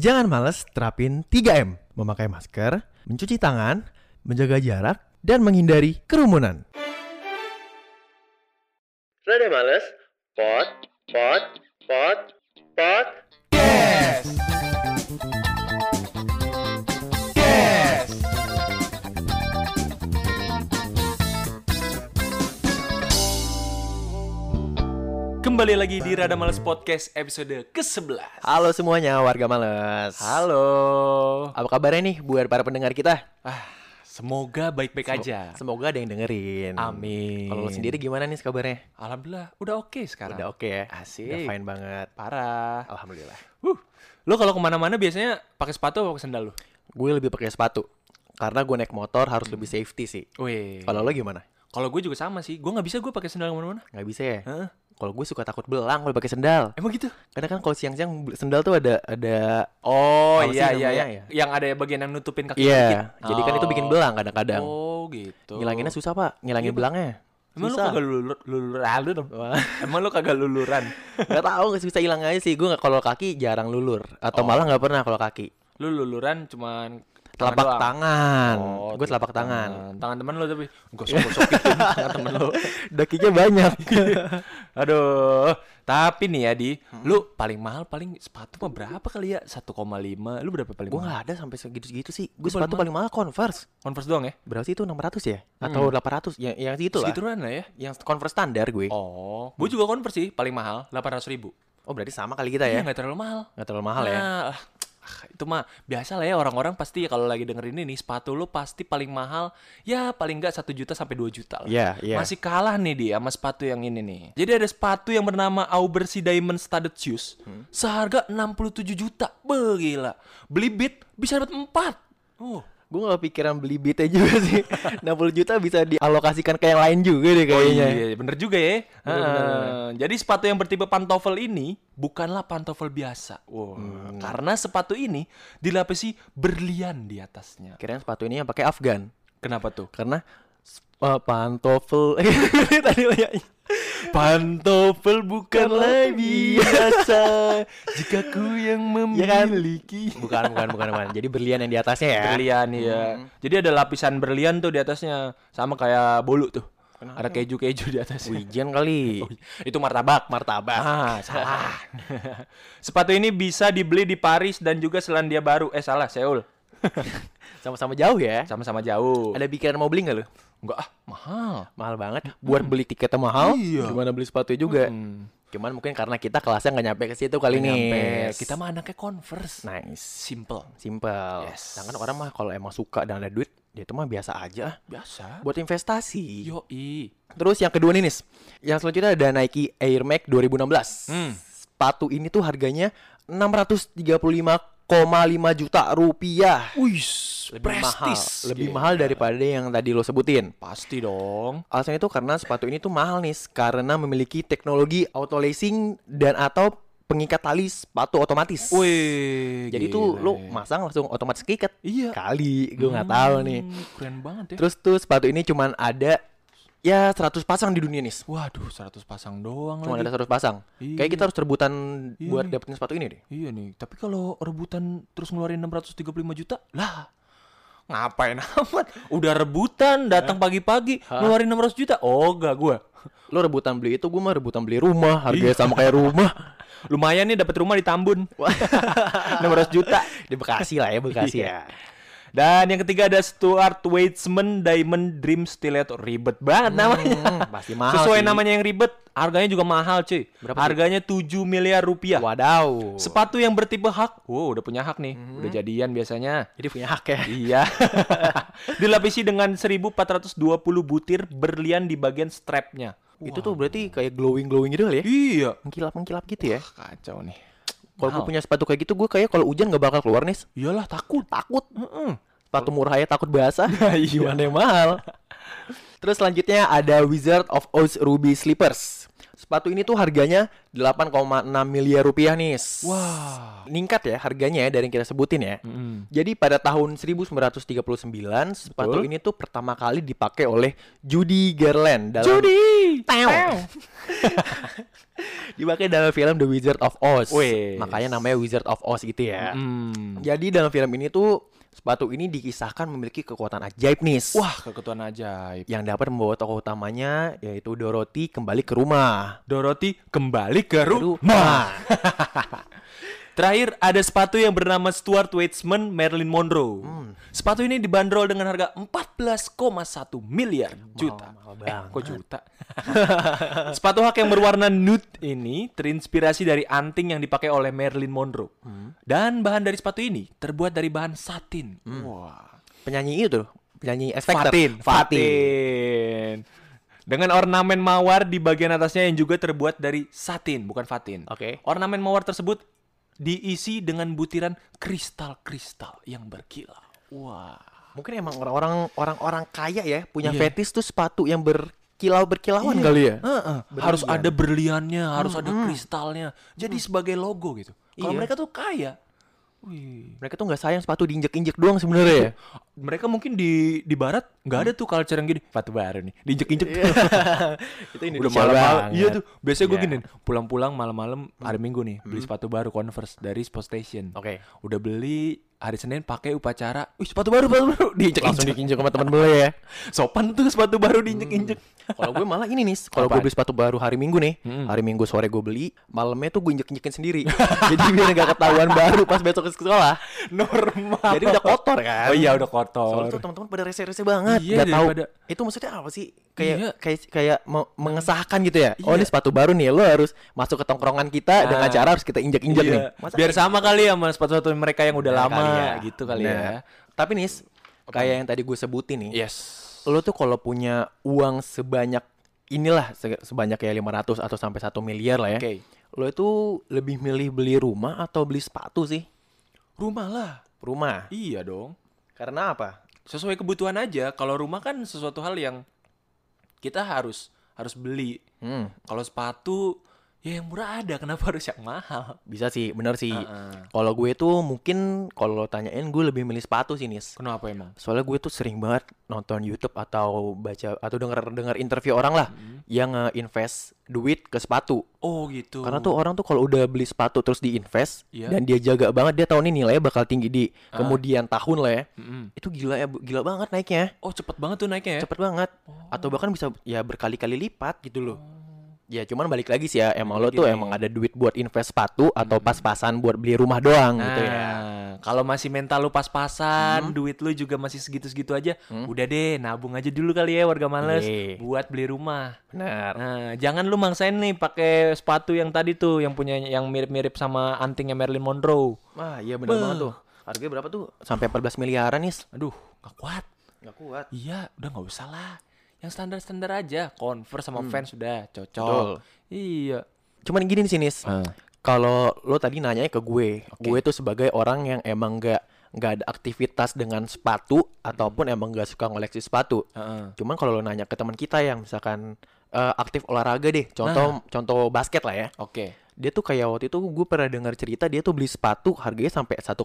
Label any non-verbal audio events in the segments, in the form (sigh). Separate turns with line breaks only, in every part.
Jangan males terapin 3M. Memakai masker, mencuci tangan, menjaga jarak, dan menghindari kerumunan. Rada males? Pot, pot, pot, pot.
Yes. Kembali lagi di Rada Males Podcast episode ke-11
Halo semuanya warga males.
Halo
Apa kabarnya nih buat para pendengar kita?
ah, Semoga baik-baik aja
Semoga ada yang dengerin.
Amin
Kalau lo sendiri gimana nih kabarnya?
Alhamdulillah udah oke sekarang
Udah oke ya?
Asik.
Udah fine banget.
Parah
Alhamdulillah.
huh. Lo kalau ke mana-mana biasanya pakai sepatu atau pakai sendal lo?
Gue lebih pakai sepatu. Karena gue naik motor harus lebih safety sih.
Wih
Kalau lo gimana?
Kalau gue juga sama sih Gue nggak bisa gue pakai sendal ke mana-mana
Nggak bisa ya?
Hah?
Kalau gue suka takut belang kalau pakai sendal.
Emang gitu?
Karena kan kalau siang-siang sendal tuh ada ada
Oh iya iya iya
ya?
Yang ada bagian yang nutupin kaki
Iya,
dikit.
jadi kan itu bikin belang kadang-kadang.
Oh gitu.
Ngilanginnya susah, Pak. Ngilangin
Pak.
belangnya.
Emang lu
susah.
kagak lulur lulur ah, lu dong. Emang lu kagak luluran. (laughs)
Gak tau, gak bisa hilang aja sih. Gue kalau kaki jarang lulur atau
Oh.
malah nggak pernah kalau kaki.
Lu luluran cuman
Telapak
doang.
tangan.
Oh,
gue telapak tangan.
Tangan temen lu tapi gosok-gosokin tangan temen lu. (laughs)
Dakinya banyak. (laughs)
Aduh. Tapi nih ya di,
Hmm.
lu paling mahal paling sepatu mah berapa kali ya? 1,5. Lu berapa paling
gue
mahal?
nggak ada sampai segitu-segitu sih. Gue sepatu
paling
paling mahal Converse.
Converse doang ya?
Berapa sih itu 600 ya? Atau 800? Yang yang segitu lah.
Segituan lah ya.
Yang Converse standar gue.
Oh, gue juga Converse sih paling mahal 800 ribu.
Oh, berarti sama kali kita
Iya
ya?
nggak terlalu mahal.
Nggak terlalu mahal ya?
Nah, ah, itu mah biasa lah ya orang-orang pasti kalau lagi dengerin ini nih sepatu lo pasti paling mahal ya paling nggak satu juta sampai 2 juta lah.
Iya, iya.
Masih kalah nih dia sama sepatu yang ini nih. Jadi ada sepatu yang bernama Aubercy Diamond Studded Shoes
Hmm.
seharga 67 juta. Beh, gila. Beli beat bisa dapat 4. Oh.
Gue gak pikiran beli beatnya (laughs) juga sih 60 juta bisa dialokasikan ke yang lain juga deh kayaknya
Oh iya, bener juga ya.
Bener-bener.
Ah, Jadi sepatu yang bertipe pantofel ini bukanlah pantofel biasa. Wow.
Hmm.
Karena sepatu ini dilapisi berlian di atasnya.
Kirain sepatu ini yang pakai Afgan
Kenapa tuh?
Karena uh, pantofel (laughs) Tadi
Pantofel bukanlah biasa jika ku yang
Ya kan?
memiliki.
Bukan, bukan, bukan, bukan Jadi berlian yang di atasnya ya
Berlian ya. Jadi ada lapisan berlian tuh di atasnya sama kayak bolu tuh. Ada keju-keju di atasnya.
Wijen kali (laughs)
Oh, itu martabak.
Martabak
Ah, (laughs) salah. Sepatu ini bisa dibeli di Paris dan juga Selandia Baru. Eh, salah, Seoul. (laughs)
Sama-sama jauh ya
Sama-sama jauh.
Ada pikiran mau beli gak lu?
Enggak ah, mahal.
Mahal banget Buat beli tiketnya mahal
Iya.
Gimana beli sepatu juga
Hmm.
Cuman mungkin karena kita kelasnya gak nyampe ke situ kali
Nggak
ini
nyampe. Kita mah anaknya Converse.
Nice
Simple.
Simple
Yes.
Sedangkan orang mah kalau emang suka dan ada duit Dia itu mah biasa aja
Biasa.
Buat investasi
Yoi.
Terus yang kedua nih Nis Yang selanjutnya ada Nike Air Max 2016
Hmm.
Sepatu ini tuh harganya 635,5 juta rupiah
Wih,
lebih mahal,
prestis.
lebih
Gila.
mahal daripada yang tadi lo sebutin.
Pasti dong.
Alasannya itu karena sepatu ini tuh mahal nih, karena memiliki teknologi auto lacing dan atau pengikat tali sepatu otomatis.
Wih,
Jadi tuh
gila
lo
ya.
masang langsung otomatis keikat.
Iya.
Kali, gue nggak tahu nih.
Hmm, Keren banget ya.
Terus tuh sepatu ini cuman ada ya 100 pasang di dunia nih.
Waduh, 100 pasang doang
Cuma
lagi.
ada 100 pasang.
Iya.
Kayak kita harus rebutan
Iya
buat
nih.
dapetin sepatu ini deh.
Iya nih, tapi kalau rebutan terus ngeluarin 635 juta, lah ngapain (laughs) amat? Udah rebutan, datang pagi-pagi, ngeluarin 600 juta. Oh, enggak gua.
Lo rebutan beli itu, gue mah rebutan beli rumah. Harganya sama kayak rumah. (laughs)
Lumayan nih dapat rumah di Tambun. 600 (laughs) juta.
Di Bekasi lah ya, Bekasi
Iya.
ya.
Dan yang ketiga ada Stuart Weitzman Diamond Dream Stiletto. Ribet banget namanya.
Hmm, pasti mahal
Sesuai
sih.
namanya yang ribet, harganya juga mahal, cuy.
Berapa
harganya 7 miliar rupiah.
Wadaw.
Sepatu yang bertipe hak. Wow, udah punya hak nih.
Mhm.
Udah jadian biasanya.
Jadi punya hak ya.
Iya. (laughs) Dilapisi dengan 1420 butir berlian di bagian strapnya.
Itu tuh berarti kayak glowing-glowing gitu kali ya.
Iya.
Mengkilap-mengkilap gitu ya.
Kacau nih.
Kalau gue punya sepatu kayak gitu, gue kayak kalau hujan gak bakal keluar nih.
Iyalah takut.
Takut.
Heeh.
Sepatu murah ya takut basah. (laughs)
Iya.
Yang mahal. (laughs) Terus selanjutnya ada Wizard of Oz Ruby Slippers. Sepatu ini tuh harganya 8,6 miliar rupiah nih.
Wah.
Ningkat ya harganya ya dari yang kita sebutin ya.
Mm.
Jadi pada tahun 1939 sepatu
Betul.
ini tuh pertama kali dipakai oleh Judy Garland dalam
Judy. (laughs)
Dipakai dalam film The Wizard of Oz.
Wes.
Makanya namanya Wizard of Oz gitu ya.
Hmm.
Jadi dalam film ini tuh sepatu ini dikisahkan memiliki kekuatan ajaib nih.
Wah, keketuan ajaib.
Yang dapat membawa tokoh utamanya yaitu Dorothy kembali ke rumah.
Dorothy kembali ke rumah.
Rumah. (laughs)
Terakhir ada sepatu yang bernama Stuart Weitzman Marilyn Monroe. Sepatu ini dibanderol dengan harga 14,1 miliar juta.
mahal
eh,
banget.
kok juta? (laughs) sepatu hak yang berwarna nude ini terinspirasi dari anting yang dipakai oleh Marilyn Monroe. Dan bahan dari sepatu ini terbuat dari bahan satin. Wah.
Penyanyi itu, penyanyi X Factor.
Fatin.
Fatin.
Fatin. Dengan ornamen mawar di bagian atasnya yang juga terbuat dari satin, bukan fatin.
Oke.
Ornamen mawar tersebut diisi dengan butiran kristal-kristal yang berkilau. Wah.
Mungkin emang orang-orang orang-orang kaya ya punya
Iya.
fetis tuh sepatu yang berkilau berkilauan
Iya.
kali ya.
Heeh. Harus
Berlian.
ada berliannya, harus ada kristalnya. Jadi sebagai logo gitu. Kalau
Iya.
mereka tuh kaya. Wih.
Mereka tuh nggak sayang sepatu diinjek-injek doang sebenarnya ya. (laughs)
Mereka mungkin di di barat nggak ada tuh culture yang gini. Sepatu baru nih, diinjek-injek. (laughs)
itu
Udah malam-malam. Iya tuh. Biasanya gue
Iya.
gini, pulang-pulang malam-malam hari Minggu nih, beli sepatu baru Converse dari Sport Station.
Oke.
Udah beli hari Senin pakai upacara. Wih, sepatu baru, sepatu baru. Diinjek
Langsung diinjek sama teman beli ya.
Sopan tuh sepatu baru diinjek-injek.
Kalau gue malah ini nih, kalau gue beli sepatu baru hari Minggu nih,
Hmm.
hari Minggu sore gue beli, malamnya tuh gue injek-injekin sendiri. (laughs) Jadi biar gak ketahuan baru pas besok ke sekolah.
Normal.
Jadi udah kotor kan.
Oh iya, udah kotor.
Soalnya tuh teman-teman pada rese-rese banget.
Iya,
Gak tahu
daripada-
itu maksudnya apa sih? Kayak
Iya.
kayak kayak me- mengesahkan gitu ya. Oh,
Iya.
ini sepatu baru nih, lo harus masuk ke tongkrongan kita dengan
Ah.
cara harus kita injek-injek
Iya.
nih. Masa
Biar sama kali ya sama sepatu-sepatu mereka yang udah
Nah,
lama
kali ya.
gitu kali
Nah,
ya.
Tapi nih, kayak yang tadi gue sebutin nih,
Yes.
lo tuh kalau punya uang sebanyak inilah se- sebanyak kayak 500 atau sampai 1 miliar lah ya.
Oke.
Lo itu lebih milih beli rumah atau beli sepatu sih?
Rumah lah.
Rumah.
Iya dong.
Karena apa?
Sesuai kebutuhan aja. Kalau rumah kan sesuatu hal yang kita harus harus beli.
Hmm,
Kalau sepatu ya yang murah ada, kenapa harus yang mahal?
bisa sih, bener sih.
Heeh.
Kalau gue tuh mungkin kalau tanyain gue lebih milih sepatu sih Nis.
Kenapa emang?
Soalnya gue tuh sering banget nonton YouTube atau baca atau denger dengar interview orang lah yang invest duit ke sepatu.
Oh gitu.
Karena tuh orang tuh kalau udah beli sepatu terus diinvest
Iya.
dan dia jaga banget dia tahu nih nilainya bakal tinggi di kemudian tahun lah ya.
Mm-mm.
Itu gila ya, gila banget naiknya.
Oh cepet banget tuh naiknya ya?
Cepet banget. Atau bahkan bisa ya berkali-kali lipat gitu loh. Ya cuman balik lagi sih ya emang lo tuh emang ada duit buat invest sepatu atau pas-pasan buat beli rumah doang gitu ya.
Nah, kalau masih mental lu pas-pasan, duit lu juga masih segitu-segitu aja, udah deh nabung aja dulu kali ya warga males
Iya.
buat beli rumah.
Benar.
Nah, jangan lu mangsain nih pakai sepatu yang tadi tuh yang punya yang mirip-mirip sama antingnya Marilyn Monroe.
Wah, iya benar banget tuh. Harganya berapa tuh? Sampai 14 miliaran nih.
Aduh, gak kuat.
Gak kuat.
Iya, udah nggak usah lah. Yang standar-standar aja, Converse sama Vans sudah cocok.
Betul.
Iya.
Cuman gini nih Sinis. Kalau lo tadi nanya ke gue, gue tuh sebagai orang yang emang gak nggak ada aktivitas dengan sepatu ataupun emang gak suka ngoleksi sepatu.
Heeh.
Cuman kalau lo nanya ke teman kita yang misalkan eh, aktif olahraga deh, contoh contoh basket lah ya.
Oke.
Dia tuh kayak waktu itu gue pernah dengar cerita dia tuh beli sepatu harganya sampai 1,8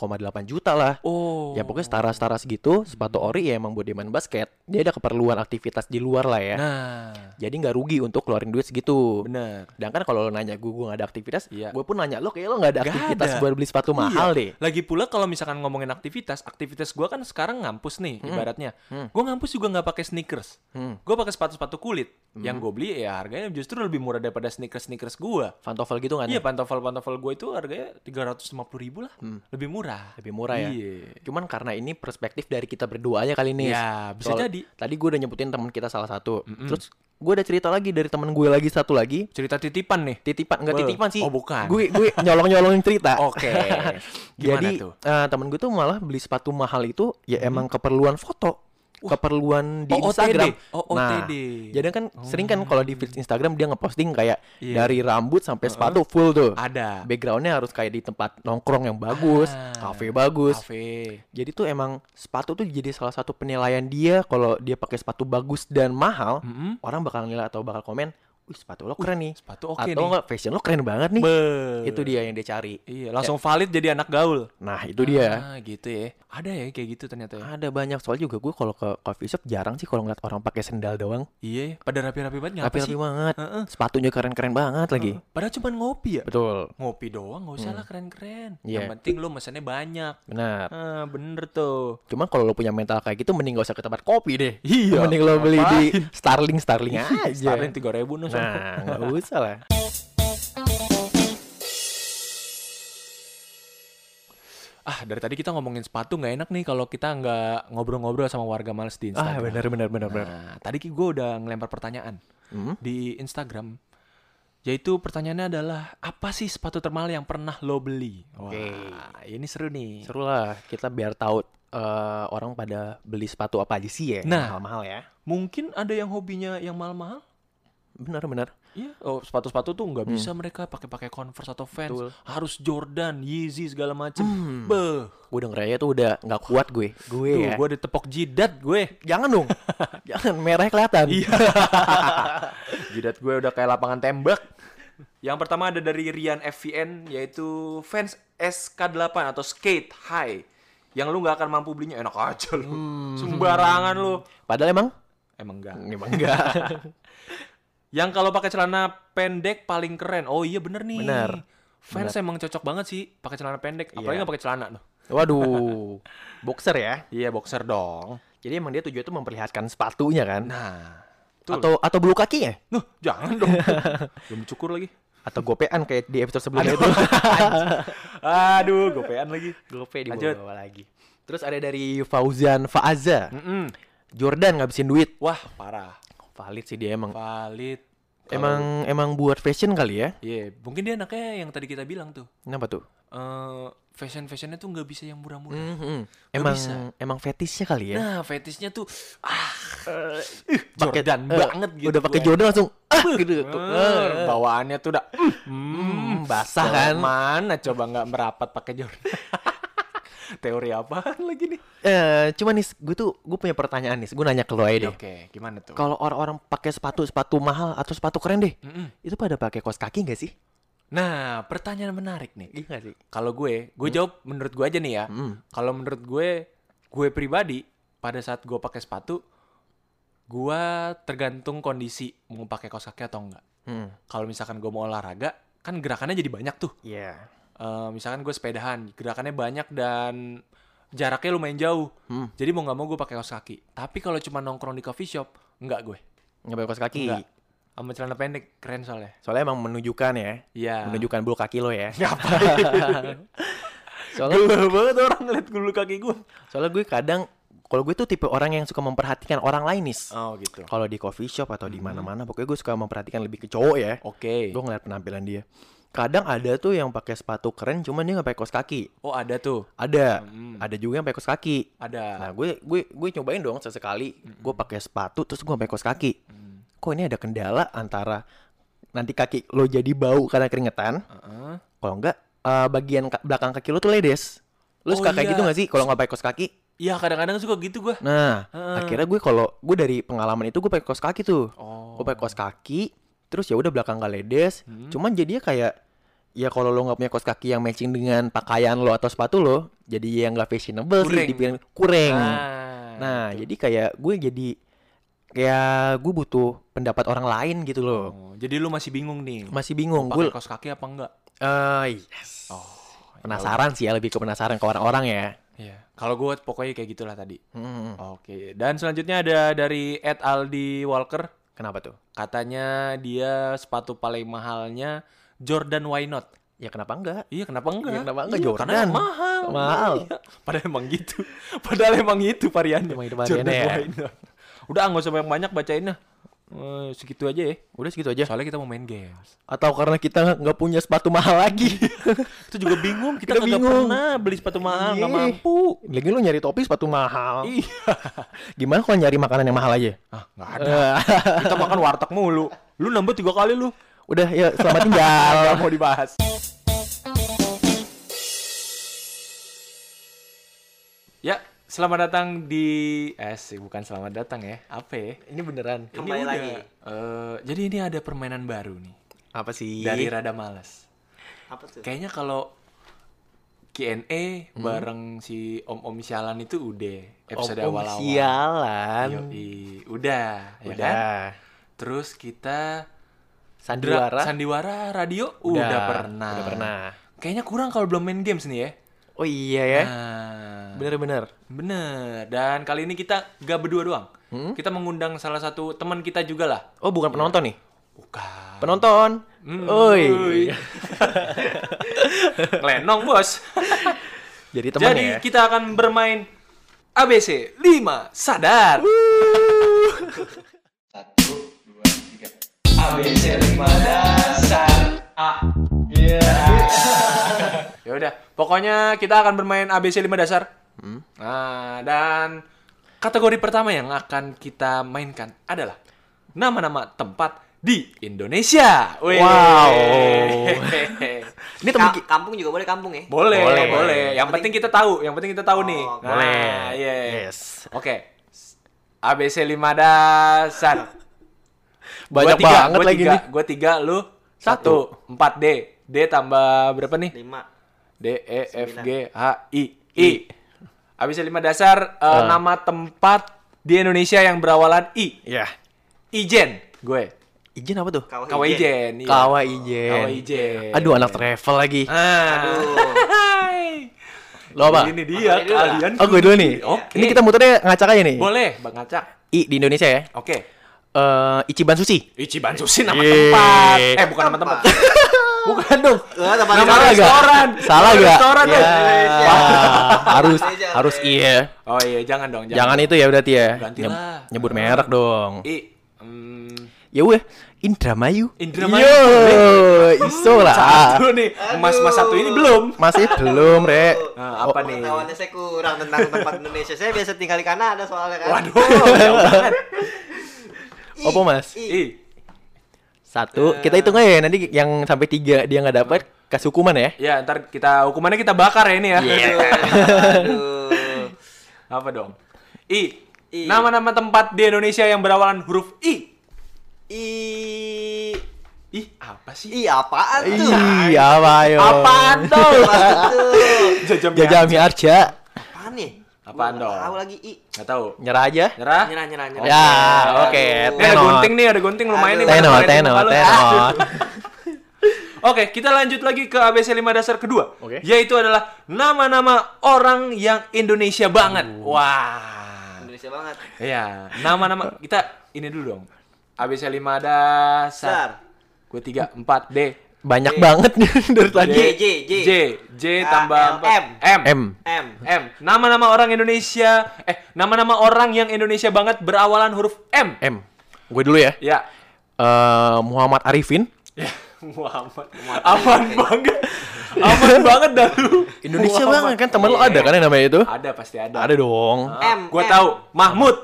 juta lah.
Oh.
Ya pokoknya setara-setara segitu, sepatu ori ya emang buat dia main basket. Dia ada keperluan aktivitas di luar lah ya.
Nah,
Jadi nggak rugi untuk keluarin duit segitu.
bener.
Sedangkan kalau lo nanya gue, gue gak ada aktivitas,
Iya.
gue pun nanya lo kayak lo gak ada
Nggak
aktivitas
ada.
buat beli sepatu mahal
Iya.
deh.
Lagi pula kalau misalkan ngomongin aktivitas, aktivitas gua kan sekarang ngampus nih ibaratnya.
Hmm.
Gua ngampus juga nggak pakai sneakers.
Hmm.
Gua pakai sepatu-sepatu kulit. Yang gue beli ya harganya justru lebih murah daripada sneakers-sneakers gua.
Pantofel gitu kan
Iya,
ya?
pantofel-pantofel gue itu harganya 350 ribu lah. Lebih murah.
Lebih murah ya.
Iya.
Cuman karena ini perspektif dari kita berdua aja kali ini.
Ya, bisa jadi.
Tadi gue udah nyebutin teman kita salah satu. Terus gue ada cerita lagi dari teman gue lagi satu lagi.
Cerita titipan nih.
Titipan, nggak titipan sih.
Oh, bukan.
Gue gue nyolong-nyolongin cerita. (laughs)
Oke. (laughs) Gimana
Jadi
tuh?
eh, temen gue tuh malah beli sepatu mahal itu ya emang keperluan foto. Keperluan di
Oh,
Instagram.
OTD. Oh,
Nah, jadi kan sering kan kalau di feed Instagram dia ngeposting kayak
Iya.
dari rambut sampai sepatu full tuh.
Ada.
Backgroundnya harus kayak di tempat nongkrong yang bagus,
Ah,
kafe bagus.
Cafe.
Jadi tuh emang sepatu tuh jadi salah satu penilaian dia kalau dia pakai sepatu bagus dan mahal,
Mm-mm.
orang bakal nilai atau bakal komen, "Wih, sepatu lo keren nih."
Sepatu oke
atau
nih.
enggak fashion lo keren banget nih.
Be.
Itu dia yang dia cari.
Iya, langsung valid jadi anak gaul.
Nah, itu dia.
Ah, gitu ya. Ada ya kayak gitu ternyata ya.
Ada banyak soalnya juga gue kalau ke coffee shop jarang sih kalau ngeliat orang pakai sendal doang.
Iya, pada rapi-rapi banget
Rapi-rapi banget.
Heeh.
Sepatunya keren-keren banget lagi.
Padahal cuma ngopi ya.
Betul.
Ngopi doang nggak usah lah keren-keren.
Iya.
Yang penting lu mesennya banyak.
Benar.
Ah, bener tuh.
Cuma kalau lo punya mental kayak gitu mending gak usah ke tempat kopi deh.
Iya,
Mending lo beli di? Starling Starling aja.
Starling tiga ribu nih.
Nah, nggak usah lah.
Ah, dari tadi kita ngomongin sepatu nggak enak nih kalau kita nggak ngobrol-ngobrol sama warga males di
Ah,
Instagram.
benar benar benar benar.
Nah, tadi gue udah ngelempar pertanyaan
Hmm?
di Instagram. Yaitu pertanyaannya adalah apa sih sepatu termahal yang pernah lo beli?
Oke.
Wah, ini seru nih.
Seru lah kita biar tahu eh, orang pada beli sepatu apa aja sih ya.
Nah.
mahal-mahal ya.
Mungkin ada yang hobinya yang mahal-mahal?
Benar benar.
Iya, oh sepatu-sepatu tuh nggak bisa mereka pakai-pakai Converse atau Vans,
Betul.
harus Jordan, Yeezy segala macem.
Hmm.
Beh,
Gue denger aja tuh udah nggak kuat gue. Gue
tuh
ya.
gue ditepok jidat gue.
Jangan dong. (laughs) Jangan merahnya kelihatan.
Iya. (laughs) Jidat gue udah kayak lapangan tembak. Yang pertama ada dari Rian FVN yaitu Vans SK8 atau Skate High. Yang lu nggak akan mampu belinya enak aja lu. Sembarangan lu.
Padahal emang
Emang enggak.
emang enggak. (laughs)
Yang kalau pakai celana pendek paling keren. Oh iya bener nih.
Bener.
Fans emang cocok banget sih pakai celana pendek. Apalagi
Iya.
nggak pakai celana tuh.
Waduh. (laughs) Boxer ya.
Iya boxer dong.
Jadi emang dia tujuannya tuh memperlihatkan sepatunya kan.
Nah. Betul.
atau atau bulu kakinya
Nuh, jangan dong. (laughs) Belum cukur lagi.
atau gopean kayak di episode sebelumnya itu. (laughs)
Aduh, gopean lagi.
Gope di
Lanjut.
bawah lagi. Terus ada dari Fauzan Faaza.
Mm-mm.
Jordan ngabisin duit.
Wah, parah.
Valid sih dia emang.
Valid.
Emang emang buat fashion kali ya?
Iya, mungkin dia anaknya yang tadi kita bilang tuh.
Kenapa tuh?
Eh, fashion fashionnya tuh nggak bisa yang murah-murah.
Mhm.
Nggak
Emang
bisa.
emang fetishnya kali ya?
Nah, fetishnya tuh ah
Pakai-
Jordan
eh,
banget gitu.
Udah pakai. Jordan langsung ah gitu.
Eh, bawaannya tuh udah
Hmm, basah kan?
Mana coba nggak merapat pakai Jordan? (laughs) Teori apaan lagi nih?
Eh, cuma nih gue tuh gue punya pertanyaan nih. Gue nanya ke lo aja deh.
Oke, gimana tuh?
Kalau orang-orang pakai sepatu sepatu mahal atau sepatu keren deh,
Mm-mm.
itu pada pakai kaos kaki nggak sih?
Nah, pertanyaan menarik nih.
Iya sih?
Kalau gue, gue jawab menurut gue aja nih ya.
Hmm.
Kalau menurut gue, gue pribadi pada saat gue pakai sepatu, gue tergantung kondisi mau pakai kaos kaki atau enggak.
Hmm.
Kalau misalkan gue mau olahraga, kan gerakannya jadi banyak tuh.
Iya.
Eh, misalkan gue sepedahan, gerakannya banyak dan jaraknya lumayan jauh.
Hmm.
Jadi mau nggak mau gue pakai kaos kaki. Tapi kalau cuma nongkrong di coffee shop, enggak gue.
Nggak pakai kaos kaki.
Enggak. Sama celana pendek, keren soalnya.
Soalnya emang menunjukkan ya,
Iya.
menunjukkan bulu kaki lo ya.
Ngapain? (laughs)
Soalnya
Gelo banget orang ngeliat bulu kaki gue.
soalnya gue kadang kalau gue tuh tipe orang yang suka memperhatikan orang lain nih.
Oh gitu.
Kalau di coffee shop atau di mana-mana, pokoknya gue suka memperhatikan lebih ke cowok ya.
Oke.
Gue ngeliat penampilan dia. Kadang ada tuh yang pakai sepatu keren, cuman dia nggak pakai kaos kaki.
Oh ada tuh.
Ada,
Hmm.
ada juga yang pakai kaos kaki.
Ada.
Nah, gue gue gue nyobain dong sesekali. Gue pakai sepatu terus gue pakai kaos kaki.
Hmm.
Kok ini ada kendala antara nanti kaki lo jadi bau karena keringetan,
Heeh.
kalau enggak eh, bagian ka- belakang kaki lo tuh ledes. Lo
Oh,
suka kayak
iya.
gitu gak sih kalau nggak pakai kaos kaki?
Iya kadang-kadang suka gitu gue.
Nah,
Heeh.
akhirnya gue kalau gue dari pengalaman itu gue pakai kaos kaki tuh.
Oh.
Gue pakai kaos kaki, terus ya udah belakang gak ledes.
Hmm.
Cuman jadinya kayak ya kalau lo nggak punya kaos kaki yang matching dengan pakaian lo atau sepatu lo, jadi yang nggak fashionable sih,
Kurang.
dibilang kurang.
Nah,
Nah,
gitu.
jadi kayak gue jadi kayak gue butuh pendapat orang lain gitu loh.
Oh, jadi lu masih bingung nih.
Masih bingung gue.
kaos kaki apa enggak?
Eh, yes.
Oh.
Penasaran sih ya lebih ke penasaran ke orang-orang ya.
Iya. Kalau gue pokoknya kayak gitulah tadi.
Hmm,
Oke. Dan selanjutnya ada dari Ed Aldi Walker.
kenapa tuh?
Katanya dia sepatu paling mahalnya Jordan Why Not.
Ya kenapa enggak?
Iya kenapa enggak?
Iya, kenapa enggak?
Iya,
Jordan.
Karena mahal.
Mahal.
Iya. Padahal emang gitu. (laughs) Padahal emang itu variannya.
Emang itu variannya
Jordan
ya.
Why Not. Udah nggak usah banyak-banyak bacainnya. Eh, segitu aja ya.
Udah segitu aja.
Soalnya kita mau main games.
Atau karena kita nggak punya sepatu mahal lagi. (laughs)
Itu juga bingung. Kita,
Kita bingung.
pernah beli sepatu mahal. Nggak
Iya.
mampu.
Lagi lu nyari topi sepatu mahal.
Iya. (laughs)
Gimana kalau nyari makanan yang mahal aja?
Ah, nggak ada. Kita makan warteg mulu. Lu nambah tiga kali lu.
Udah ya selamat tinggal. (laughs)
Nggak mau dibahas. Ya, selamat datang di eh sih, bukan selamat datang ya. Apa ya?
Ini beneran.
Ini udah. Eh, jadi ini ada permainan baru nih
Apa sih?
dari Rada Males.
apa tuh?
Kayaknya kalau Q&A bareng si Om-Om Sialan itu udah episode
Om-om
awal-awal.
sialan.
Yoi, udah, ya kan?
Udah.
Terus kita
Sandiwara.
Sandiwara radio udah, pernah.
Udah pernah.
Kayaknya kurang kalau belum main games nih ya.
Oh iya ya.
Nah,
Bener-bener.
bener. Dan kali ini kita gak berdua doang.
Hmm?
Kita mengundang salah satu teman kita juga lah.
Oh bukan penonton nih?
Bukan.
Penonton.
Hmm,
Oi. (laughs)
Lenong bos.
Jadi teman
Jadi
ya.
kita akan bermain ABC 5 sadar. ABC 5 dasar. A. ya udah, pokoknya kita akan bermain ABC 5 dasar. Nah, dan kategori pertama yang akan kita mainkan adalah nama-nama tempat di Indonesia. Wih.
Wow. (laughs) Ini temen
Ka- kampung juga boleh kampung ya?
boleh,
Boleh.
boleh, Yang penting kita tahu, yang penting kita tahu nih.
Oh,
Nah,
boleh.
iya.
Yes.
Oke. ABC 5 dasar. (laughs)
Banyak
Gua tiga,
banget
gua
lagi
tiga,
nih.
Gua tiga, lu satu. Empat D. D tambah berapa nih?
Lima.
D, E, F. G, H, I. I. ABC 5 dasar, eh,
Ah.
nama tempat di Indonesia yang berawalan I.
Ya.
Ijen, gue.
Izin apa tuh?
Kawah
Kawa
Ijen.
Ijen. iya.
Kawa Ijen.
Kawa Ijen.
Aduh anak travel lagi.
Ah.
Aduh.
Lo apa?
Ini dia kalian.
Oh gue dulu nih.
Oke.
Ini kita muternya ngacak aja nih.
Boleh, Bang Acak.
I di Indonesia ya.
Oke.
Eh Ichiban Sushi.
Ichiban Sushi nama
Yeay.
tempat. Eh, bukan nama tempat. (laughs) bukan dong.
Tempat
Nama
Salah gak?
restoran.
Salah gak?
Restoran
Ya.
dong.
Wah, harus harus iya.
Oh iya, jangan dong.
Jangan itu ya berarti ya.
Gantilah.
Nyeb- nyebut merek dong.
I. Hmm,
Ya weh, Indramayu.
Indramayu.
Yo, iso lah.
satu nih. Mas mas satu ini belum.
Masih belum, Rek.
Nah, apa nih?
Pengetahuannya saya kurang tentang tempat Indonesia. Saya biasa tinggal di Kanada soalnya kan.
Waduh, jauh (laughs) banget.
I,
Apa, Mas?
I.
I.
Satu, kita hitung aja ya. Nanti yang sampai tiga dia nggak dapat kasih hukuman ya.
Ya, ntar kita hukumannya kita bakar ya ini ya.
Aduh.
Apa dong? I.
I.
Nama-nama tempat di Indonesia yang berawalan huruf I.
I.
Ih, apa sih?
I apaan tuh?
Iya, apa yo?
Apaan tuh?
Apaan tuh?
Jajam
Jajami Arja.
Apaan
dong?
Tahu lagi I.
Nggak tahu.
Nyerah aja.
Nyerah?
Nyerah nyerah nyerah.
Ya, oke.
Ini ada gunting nih, ada gunting lumayan nih. Muka lu.
tenor. (laughs)
Oke, kita lanjut lagi ke ABC 5 dasar kedua.
Oke.
Yaitu adalah nama-nama orang yang Indonesia banget. Wah.
Indonesia banget.
Iya, nama-nama (laughs) kita ini dulu dong. ABC 5 dasar.
Sar.
Gue 3 4 D.
Banyak
J.
banget nih (laughs) dari tadi.
J J J.
J, J
Ah,
tambah
M,
empat.
M.
M.
M.
M.
M. Nama-nama orang Indonesia eh nama-nama orang yang Indonesia banget berawalan huruf M.
M. Gue dulu ya.
Ya.
Eh Muhammad Arifin.
Ya, (laughs) Muhammad. Aman banget. Aman (laughs) banget dah lu.
Indonesia
Muhammad.
banget kan temen lo ada kan yang namanya itu?
Ada pasti ada.
Ada dong.
M,
Gue
M.
tahu. Mahmud.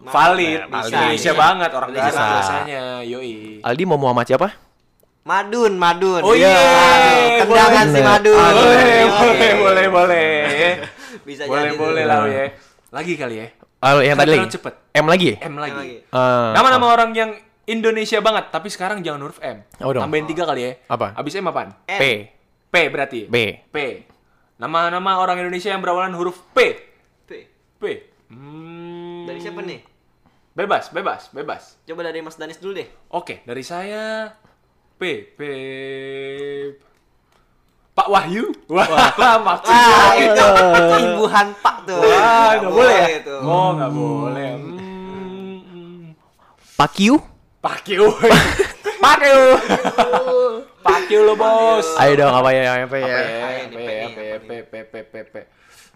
Valid.
Bisa,
Indonesia
iya.
banget orang. Indonesia biasanya. Yoi.
Aldi mau Muhammad siapa?
Madun, Madun.
Oh iya.
Aduh, Tendangan si
Boleh.
Madun.
Boleh,
Oke.
boleh, boleh, boleh. (laughs)
Bisa
Boleh,
jadi
boleh
tuh.
lah ya. Lagi kali ya.
Oh, yang tadi lagi.
cepet.
M lagi.
M lagi.
Eh,
Nama-nama orang yang Indonesia banget, tapi sekarang jangan huruf M.
Oh, dong.
Tambahin tiga kali ya.
Apa?
Abis M apaan?
M.
P.
P berarti.
B.
P. Nama-nama orang Indonesia yang berawalan huruf P.
P.
P. Hmm.
Dari siapa nih?
Bebas, bebas, bebas.
Coba dari Mas Danis dulu deh.
Oke, dari saya P. P. Pak Wahyu. Wah, maksudnya.
Ah, itu imbuhan Pak tuh.
Wah, nggak boleh ya?
itu.
Oh, nggak boleh. Hmm.
Pakiu.
Pakyu. (laughs) Pakyu. Pakyu lo, Bos.
Ayo dong apa ya apa ya?
Apa ya?
Apa
ya? Ya?
apa
P, P, P, P, P.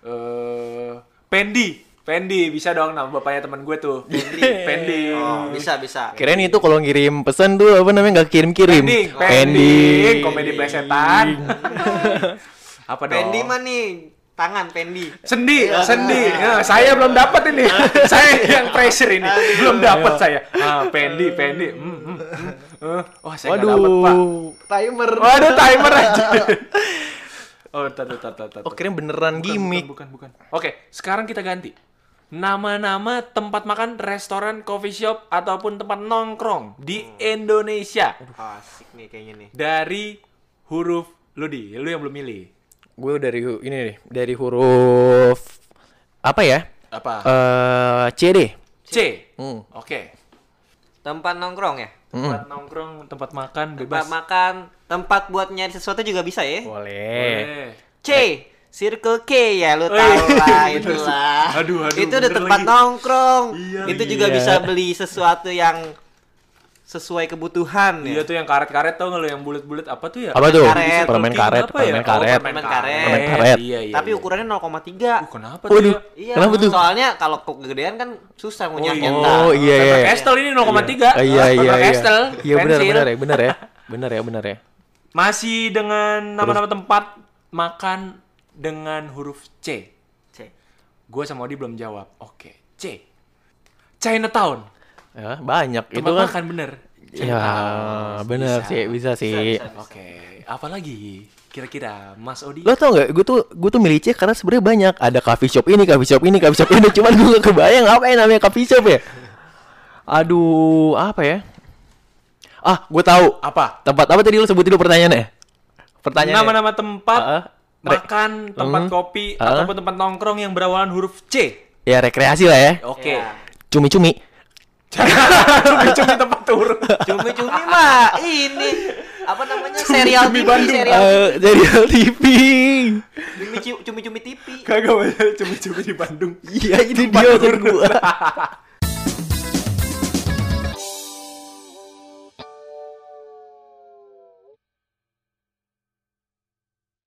Eh, Pendi. Pendi bisa dong nama bapaknya teman gue tuh. Pendi. Pendi. (laughs)
Oh, bisa bisa.
Kirain itu kalau ngirim pesan tuh apa namanya nggak kirim-kirim.
Pending, Pending. komedi plesetan. (laughs) Apa dong?
Pendi mah nih tangan Pendi.
Sendi, sendi. Nah, saya belum dapat ini. (laughs) saya yang pressure ini. Belum dapat saya. Ah, Pendi, Pendi. Hmm, hmm, hmm. Eh, Wah, saya nggak dapat, Pak.
Waduh, timer.
Waduh, timer aja. oh, tar, tar, tar, tar.
Oh, kirain beneran
Bukan,
gimmick.
Bukan, bukan, bukan. Oke, sekarang kita ganti. Nama-nama tempat makan, restoran, coffee shop, ataupun tempat nongkrong di Indonesia.
Asik nih kayaknya nih.
Dari huruf lu di, lu yang belum milih.
gue dari hu- ini nih, dari huruf apa ya?
Apa?
Eh C deh.
C.
Hmm.
Oke.
Tempat nongkrong ya?
Tempat nongkrong, tempat makan
Tempat
bebas.
makan, tempat buat nyari sesuatu juga bisa ya?
Boleh.
Boleh.
C, Circle K ya lu
Oh,
tahu
iya.
lah (laughs) itulah.
Aduh, aduh,
Itu udah tempat
lagi.
nongkrong.
Iya,
itu juga
iya.
bisa beli sesuatu yang sesuai kebutuhan
Iya
ya.
tuh yang karet-karet tau nggak lo yang bulit-bulit apa tuh ya?
Apa tuh?
karet.
Permen karet,
ya?
permen
Oh,
karet.
permen karet.
Permen karet.
Iya, iya.
Tapi
iya.
ukurannya 0,3.
Uh, kenapa tuh?
Waduh.
ya?
Iya.
Kenapa tuh?
Soalnya kalau kegedean kan susah
Oh,
ngunyah
iya.
Oh, iya, iya.
Castell ini 0,3.
Ah, iya iya iya.
Castell,
Iya benar benar ya, benar ya. (laughs) Benar ya, benar ya.
Masih dengan nama-nama tempat makan dengan huruf C.
C.
Gue sama Odi belum jawab. Oke, C. Chinatown.
Ya, banyak itu
Tempat
kan.
makan bener.
Ya, benar sih, bisa sih.
Oke, apa lagi? Kira-kira Mas Odi?
Lo tau gak, gue tuh gue tuh milih C karena sebenarnya banyak. Ada coffee shop ini, coffee shop ini, coffee shop ini. Cuman gue gak kebayang apa yang namanya coffee shop ya. Aduh, apa ya? Ah, gue tahu.
Apa?
Tempat apa tadi lo sebutin dulu pertanyaannya? Pertanyaannya.
Nama-nama tempat
Ah, re-
makan, tempat
Hmm.
kopi,
Ah.
ataupun tempat nongkrong yang berawalan huruf C.
Ya rekreasi lah ya.
Oke.
Ya.
Cumi-cumi.
Cumi-cumi (laughs) tempat turun.
Cumi-cumi mah ini apa namanya serial
Cumi
TV,
Bandung.
serial
Eh, dari TV.
cumi- cumi-cumi TV.
Kagak banyak cumi-cumi di Bandung.
Iya, ini dia gua. (laughs)